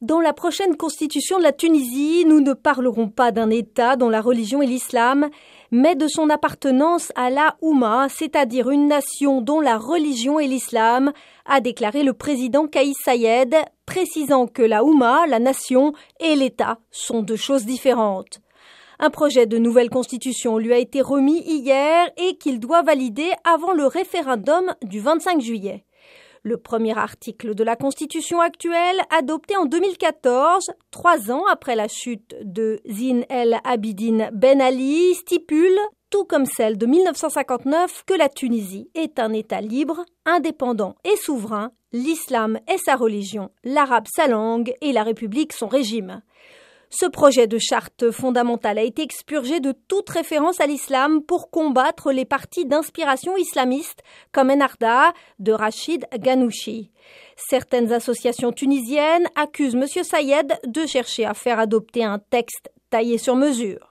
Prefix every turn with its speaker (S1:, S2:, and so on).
S1: Dans la prochaine constitution de la Tunisie, nous ne parlerons pas d'un État dont la religion est l'islam, mais de son appartenance à la Oumma, c'est-à-dire une nation dont la religion est l'islam, a déclaré le président Kaïs Sayed, précisant que la Oumma, la nation, et l'État sont deux choses différentes. Un projet de nouvelle constitution lui a été remis hier et qu'il doit valider avant le référendum du 25 juillet. Le premier article de la Constitution actuelle, adopté en 2014, trois ans après la chute de Zine El Abidine Ben Ali, stipule, tout comme celle de 1959, que la Tunisie est un État libre, indépendant et souverain, l'islam est sa religion, l'arabe sa langue et la République son régime. Ce projet de charte fondamentale a été expurgé de toute référence à l'islam pour combattre les partis d'inspiration islamiste comme Enarda de Rachid Ghanouchi. Certaines associations tunisiennes accusent M. Sayed de chercher à faire adopter un texte taillé sur mesure.